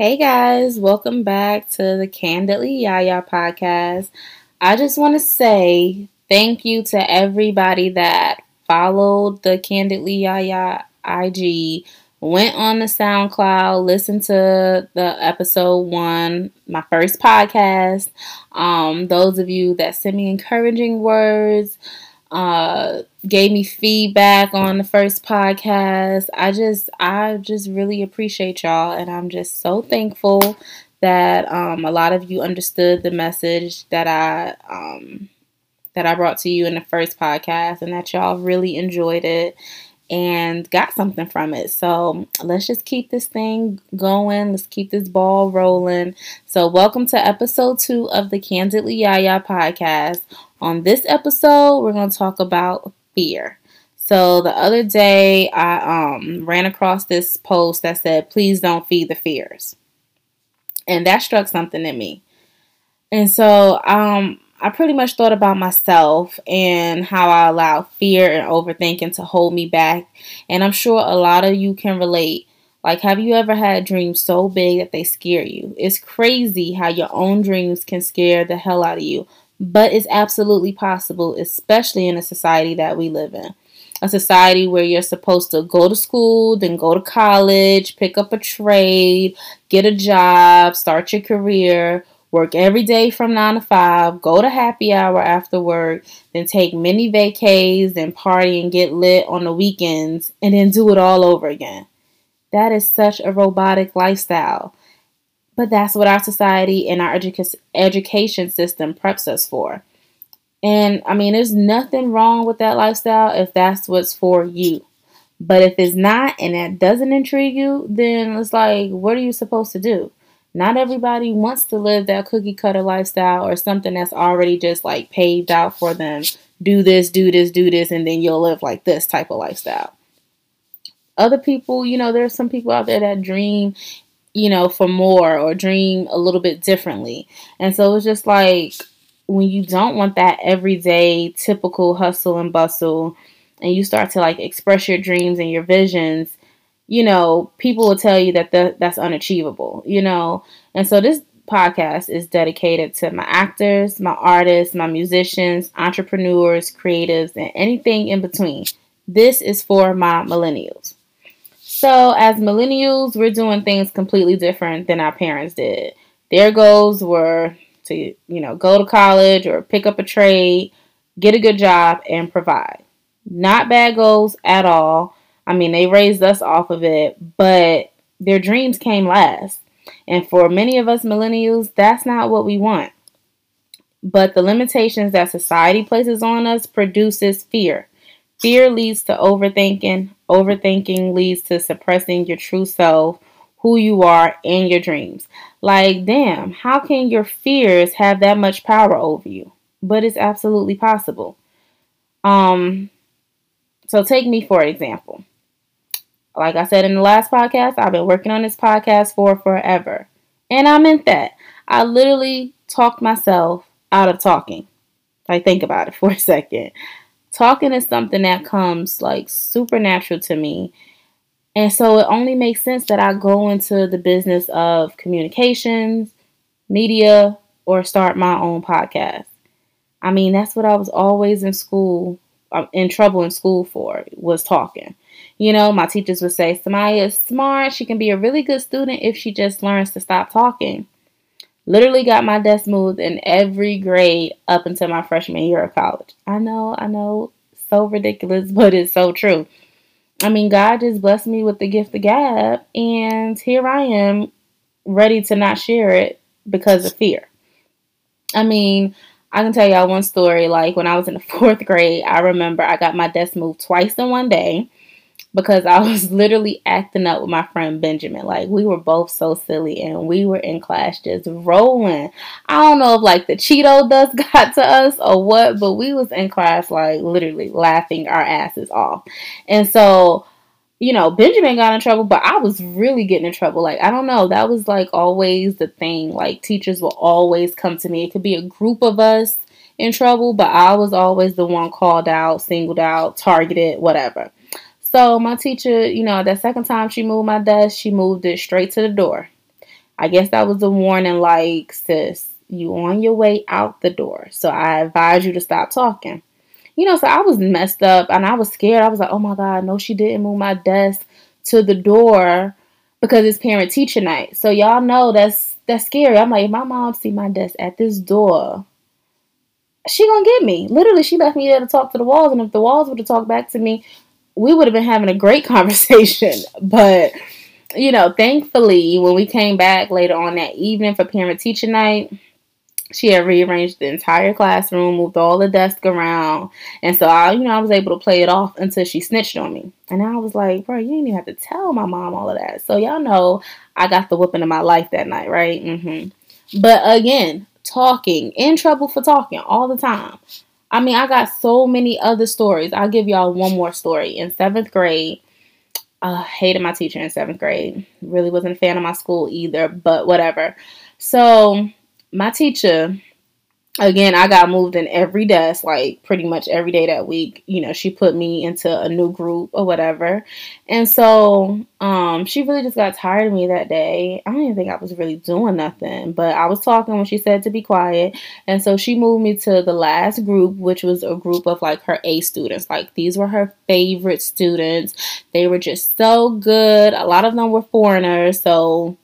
Hey guys, welcome back to the Candidly Yahyah podcast. I just want to say thank you to everybody that followed the Candidly Yahyah IG, went on the SoundCloud, listened to the episode one, my first podcast. Um, those of you that sent me encouraging words, uh, gave me feedback on the first podcast. I just, I just really appreciate y'all, and I'm just so thankful that um, a lot of you understood the message that I um, that I brought to you in the first podcast, and that y'all really enjoyed it and got something from it. So let's just keep this thing going. Let's keep this ball rolling. So, welcome to episode two of the Candidly Yahyah podcast. On this episode, we're going to talk about fear. So the other day, I um, ran across this post that said, "Please don't feed the fears," and that struck something in me. And so, um, I pretty much thought about myself and how I allow fear and overthinking to hold me back. And I'm sure a lot of you can relate. Like, have you ever had dreams so big that they scare you? It's crazy how your own dreams can scare the hell out of you, but it's absolutely possible, especially in a society that we live in. A society where you're supposed to go to school, then go to college, pick up a trade, get a job, start your career work every day from 9 to 5, go to happy hour after work, then take many vacays and party and get lit on the weekends, and then do it all over again. That is such a robotic lifestyle. But that's what our society and our educa- education system preps us for. And I mean, there's nothing wrong with that lifestyle if that's what's for you. But if it's not and that doesn't intrigue you, then it's like, what are you supposed to do? Not everybody wants to live that cookie cutter lifestyle or something that's already just like paved out for them. Do this, do this, do this, and then you'll live like this type of lifestyle. Other people, you know, there's some people out there that dream, you know, for more or dream a little bit differently. And so it's just like when you don't want that everyday typical hustle and bustle and you start to like express your dreams and your visions you know, people will tell you that the, that's unachievable, you know. And so this podcast is dedicated to my actors, my artists, my musicians, entrepreneurs, creatives, and anything in between. This is for my millennials. So, as millennials, we're doing things completely different than our parents did. Their goals were to, you know, go to college or pick up a trade, get a good job, and provide. Not bad goals at all. I mean, they raised us off of it, but their dreams came last. And for many of us millennials, that's not what we want. But the limitations that society places on us produces fear. Fear leads to overthinking. Overthinking leads to suppressing your true self, who you are, and your dreams. Like, damn, how can your fears have that much power over you? But it's absolutely possible. Um, so take me for example. Like I said in the last podcast, I've been working on this podcast for forever. And I meant that. I literally talked myself out of talking. Like, think about it for a second. Talking is something that comes like supernatural to me. And so it only makes sense that I go into the business of communications, media, or start my own podcast. I mean, that's what I was always in school, uh, in trouble in school for, was talking. You know, my teachers would say, Samaya is smart. She can be a really good student if she just learns to stop talking. Literally got my desk moved in every grade up until my freshman year of college. I know, I know, so ridiculous, but it's so true. I mean, God just blessed me with the gift of gab, and here I am ready to not share it because of fear. I mean, I can tell y'all one story. Like when I was in the fourth grade, I remember I got my desk moved twice in one day because I was literally acting up with my friend Benjamin. Like we were both so silly and we were in class just rolling. I don't know if like the Cheeto dust got to us or what, but we was in class like literally laughing our asses off. And so, you know, Benjamin got in trouble, but I was really getting in trouble. Like I don't know, that was like always the thing. Like teachers will always come to me. It could be a group of us in trouble, but I was always the one called out, singled out, targeted, whatever. So my teacher, you know, that second time she moved my desk, she moved it straight to the door. I guess that was the warning, like, sis, you on your way out the door. So I advise you to stop talking. You know, so I was messed up and I was scared. I was like, oh my God, no, she didn't move my desk to the door because it's parent teacher night. So y'all know that's that's scary. I'm like, if my mom see my desk at this door, she gonna get me. Literally, she left me there to talk to the walls, and if the walls were to talk back to me, we would have been having a great conversation. But you know, thankfully, when we came back later on that evening for parent teacher night, she had rearranged the entire classroom, moved all the desks around, and so I, you know, I was able to play it off until she snitched on me. And I was like, bro, you didn't even have to tell my mom all of that. So y'all know I got the whooping of my life that night, right? Mm-hmm. But again, talking, in trouble for talking all the time. I mean, I got so many other stories. I'll give y'all one more story. In seventh grade, I hated my teacher in seventh grade. Really wasn't a fan of my school either, but whatever. So my teacher again, I got moved in every desk, like pretty much every day that week. You know, she put me into a new group or whatever. And so um, she really just got tired of me that day. I don't even think I was really doing nothing, but I was talking when she said to be quiet. And so she moved me to the last group, which was a group of like her A students. Like these were her favorite students. They were just so good. A lot of them were foreigners. So,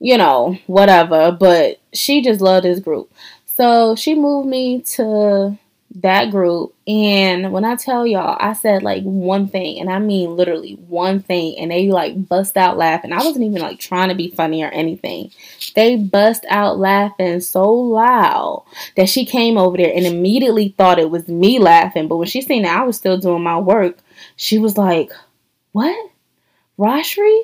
you know, whatever. But she just loved this group. So she moved me to that group. And when I tell y'all, I said like one thing, and I mean literally one thing, and they like bust out laughing. I wasn't even like trying to be funny or anything. They bust out laughing so loud that she came over there and immediately thought it was me laughing. But when she seen that I was still doing my work, she was like, What? Rashri?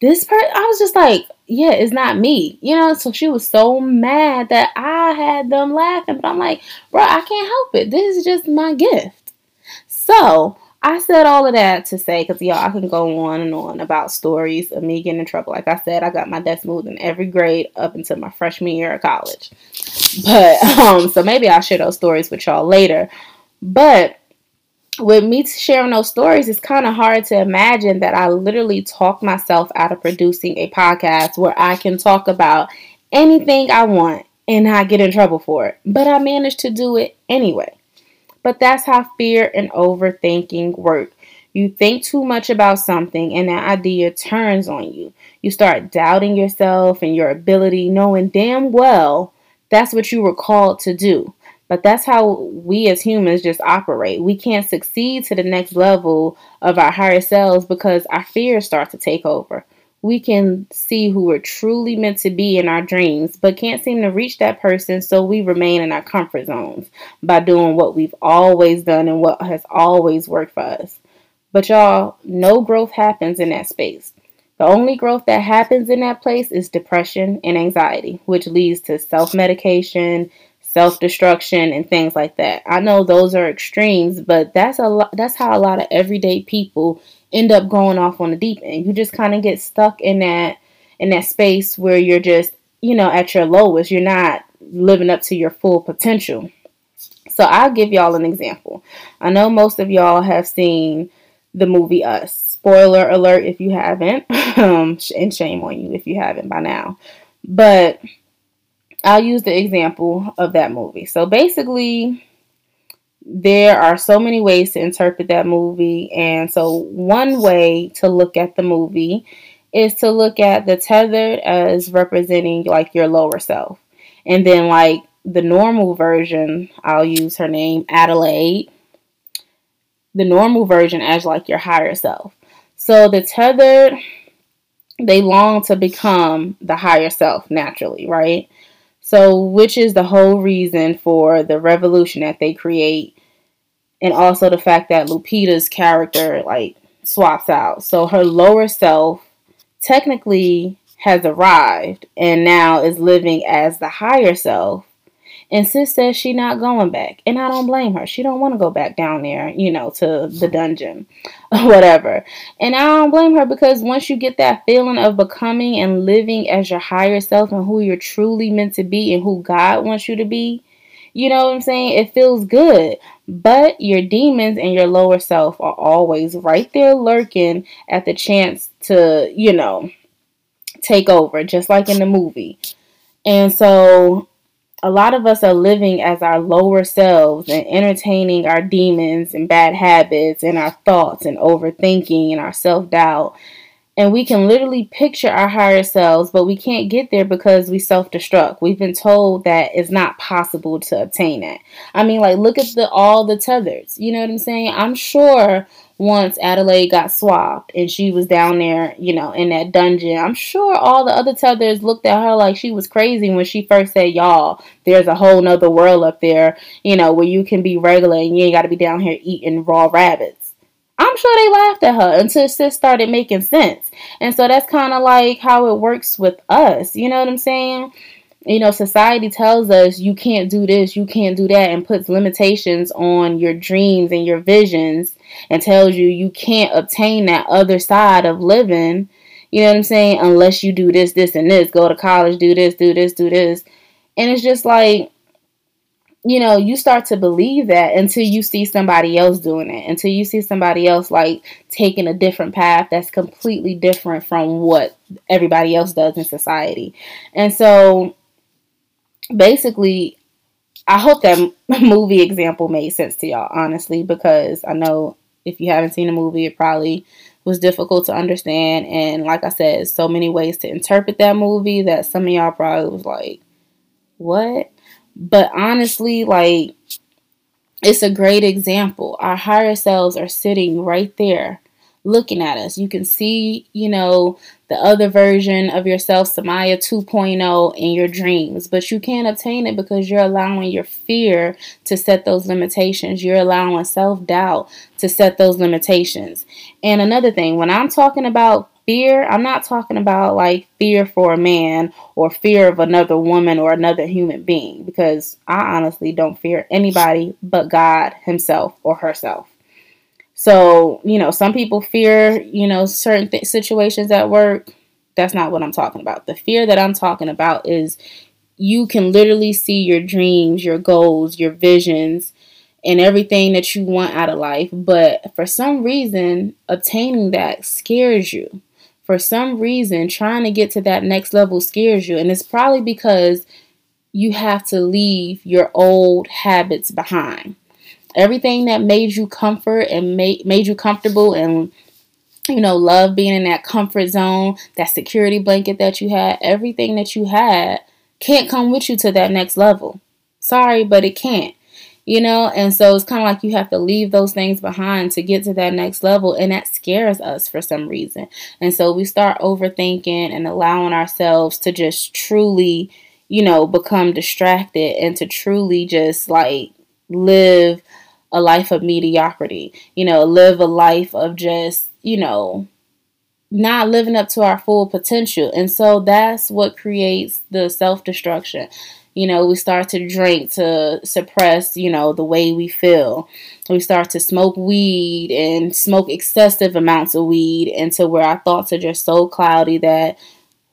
This person? I was just like, yeah, it's not me. You know, so she was so mad that I had them laughing. But I'm like, bro, I can't help it. This is just my gift. So I said all of that to say, because y'all, I can go on and on about stories of me getting in trouble. Like I said, I got my desk moved in every grade up until my freshman year of college. But, um, so maybe I'll share those stories with y'all later. But with me sharing those stories, it's kind of hard to imagine that I literally talk myself out of producing a podcast where I can talk about anything I want and not get in trouble for it. But I managed to do it anyway. But that's how fear and overthinking work. You think too much about something and that idea turns on you. You start doubting yourself and your ability, knowing damn well that's what you were called to do. But that's how we as humans just operate. We can't succeed to the next level of our higher selves because our fears start to take over. We can see who we're truly meant to be in our dreams, but can't seem to reach that person, so we remain in our comfort zones by doing what we've always done and what has always worked for us. But y'all, no growth happens in that space. The only growth that happens in that place is depression and anxiety, which leads to self medication, self destruction and things like that. I know those are extremes, but that's a lot that's how a lot of everyday people end up going off on the deep end. You just kind of get stuck in that in that space where you're just, you know, at your lowest. You're not living up to your full potential. So I'll give y'all an example. I know most of y'all have seen the movie Us. Spoiler alert if you haven't, um, and shame on you if you haven't by now. But I'll use the example of that movie. So basically, there are so many ways to interpret that movie. And so, one way to look at the movie is to look at the tethered as representing like your lower self. And then, like the normal version, I'll use her name, Adelaide. The normal version as like your higher self. So, the tethered, they long to become the higher self naturally, right? So, which is the whole reason for the revolution that they create, and also the fact that Lupita's character like swaps out. So her lower self technically has arrived and now is living as the higher self and sis says she not going back. And I don't blame her. She don't want to go back down there, you know, to the dungeon or whatever. And I don't blame her because once you get that feeling of becoming and living as your higher self and who you're truly meant to be and who God wants you to be, you know what I'm saying? It feels good. But your demons and your lower self are always right there lurking at the chance to, you know, take over, just like in the movie. And so a lot of us are living as our lower selves and entertaining our demons and bad habits and our thoughts and overthinking and our self doubt. And we can literally picture our higher selves, but we can't get there because we self destruct. We've been told that it's not possible to obtain it. I mean, like, look at the all the tethers. You know what I'm saying? I'm sure once Adelaide got swapped and she was down there, you know, in that dungeon. I'm sure all the other tethers looked at her like she was crazy when she first said, Y'all, there's a whole nother world up there, you know, where you can be regular and you ain't got to be down here eating raw rabbits. I'm sure they laughed at her until it started making sense. And so that's kind of like how it works with us. You know what I'm saying? you know, society tells us you can't do this, you can't do that, and puts limitations on your dreams and your visions and tells you you can't obtain that other side of living. You know what I'm saying? Unless you do this, this, and this. Go to college, do this, do this, do this. And it's just like, you know, you start to believe that until you see somebody else doing it, until you see somebody else like taking a different path that's completely different from what everybody else does in society. And so basically, I hope that movie example made sense to y'all, honestly, because I know if you haven't seen the movie, it probably was difficult to understand. And like I said, so many ways to interpret that movie that some of y'all probably was like, what? But honestly, like, it's a great example. Our higher selves are sitting right there looking at us. You can see, you know, the other version of yourself, Samaya 2.0, in your dreams, but you can't obtain it because you're allowing your fear to set those limitations. You're allowing self doubt to set those limitations. And another thing, when I'm talking about fear, I'm not talking about like fear for a man or fear of another woman or another human being because I honestly don't fear anybody but God Himself or herself. So, you know, some people fear, you know, certain th- situations at work. That's not what I'm talking about. The fear that I'm talking about is you can literally see your dreams, your goals, your visions, and everything that you want out of life. But for some reason, obtaining that scares you. For some reason, trying to get to that next level scares you. And it's probably because you have to leave your old habits behind. Everything that made you comfort and made made you comfortable and you know love being in that comfort zone that security blanket that you had everything that you had can't come with you to that next level. Sorry but it can't you know and so it's kind of like you have to leave those things behind to get to that next level and that scares us for some reason and so we start overthinking and allowing ourselves to just truly you know become distracted and to truly just like live a life of mediocrity, you know, live a life of just, you know, not living up to our full potential. And so that's what creates the self destruction. You know, we start to drink to suppress, you know, the way we feel. We start to smoke weed and smoke excessive amounts of weed until where our thoughts are just so cloudy that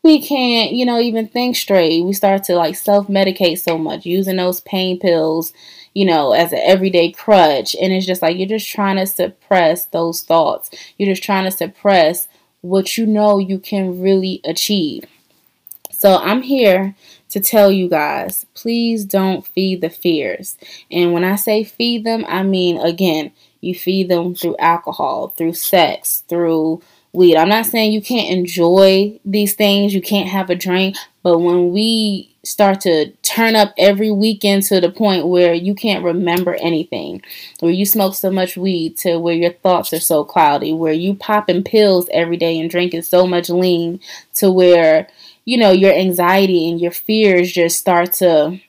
we can't, you know, even think straight. We start to like self medicate so much, using those pain pills you know, as an everyday crutch. And it's just like you're just trying to suppress those thoughts. You're just trying to suppress what you know you can really achieve. So I'm here to tell you guys please don't feed the fears. And when I say feed them, I mean, again, you feed them through alcohol, through sex, through weed. I'm not saying you can't enjoy these things, you can't have a drink, but when we start to turn up every weekend to the point where you can't remember anything, where you smoke so much weed to where your thoughts are so cloudy, where you popping pills every day and drinking so much lean to where you know your anxiety and your fears just start to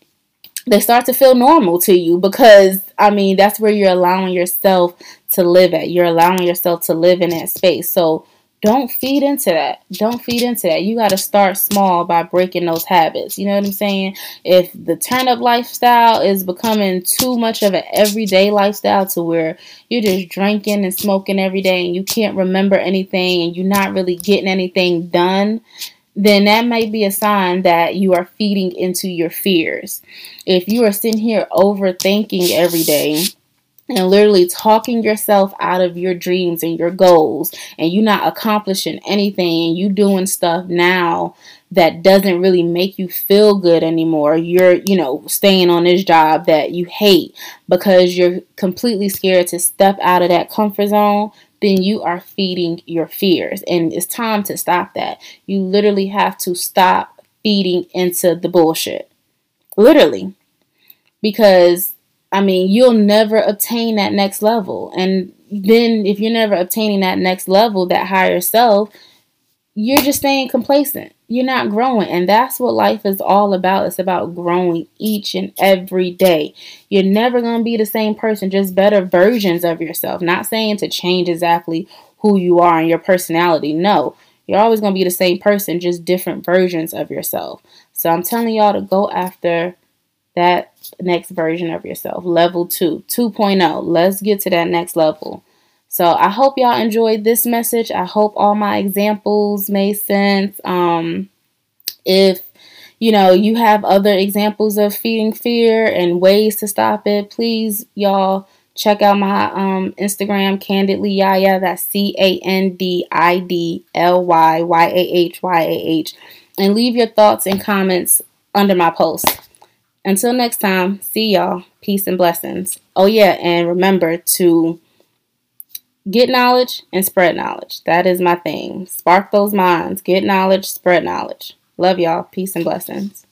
they start to feel normal to you because I mean that's where you're allowing yourself to live at. You're allowing yourself to live in that space. So don't feed into that. Don't feed into that. You got to start small by breaking those habits. You know what I'm saying? If the turn up lifestyle is becoming too much of an everyday lifestyle to where you're just drinking and smoking every day and you can't remember anything and you're not really getting anything done, then that may be a sign that you are feeding into your fears. If you are sitting here overthinking every day, and literally talking yourself out of your dreams and your goals and you're not accomplishing anything and you doing stuff now that doesn't really make you feel good anymore you're you know staying on this job that you hate because you're completely scared to step out of that comfort zone then you are feeding your fears and it's time to stop that you literally have to stop feeding into the bullshit literally because I mean, you'll never obtain that next level. And then if you're never obtaining that next level, that higher self, you're just staying complacent. You're not growing. And that's what life is all about. It's about growing each and every day. You're never going to be the same person, just better versions of yourself. Not saying to change exactly who you are and your personality. No, you're always going to be the same person, just different versions of yourself. So I'm telling y'all to go after that next version of yourself. Level 2, 2.0. Let's get to that next level. So I hope y'all enjoyed this message. I hope all my examples made sense. Um, if you know you have other examples of feeding fear and ways to stop it, please y'all check out my um, Instagram, Candidly Yahyah. That's C A N D I D L Y Y A H Y A H, and leave your thoughts and comments under my post. Until next time, see y'all. Peace and blessings. Oh, yeah, and remember to get knowledge and spread knowledge. That is my thing. Spark those minds, get knowledge, spread knowledge. Love y'all. Peace and blessings.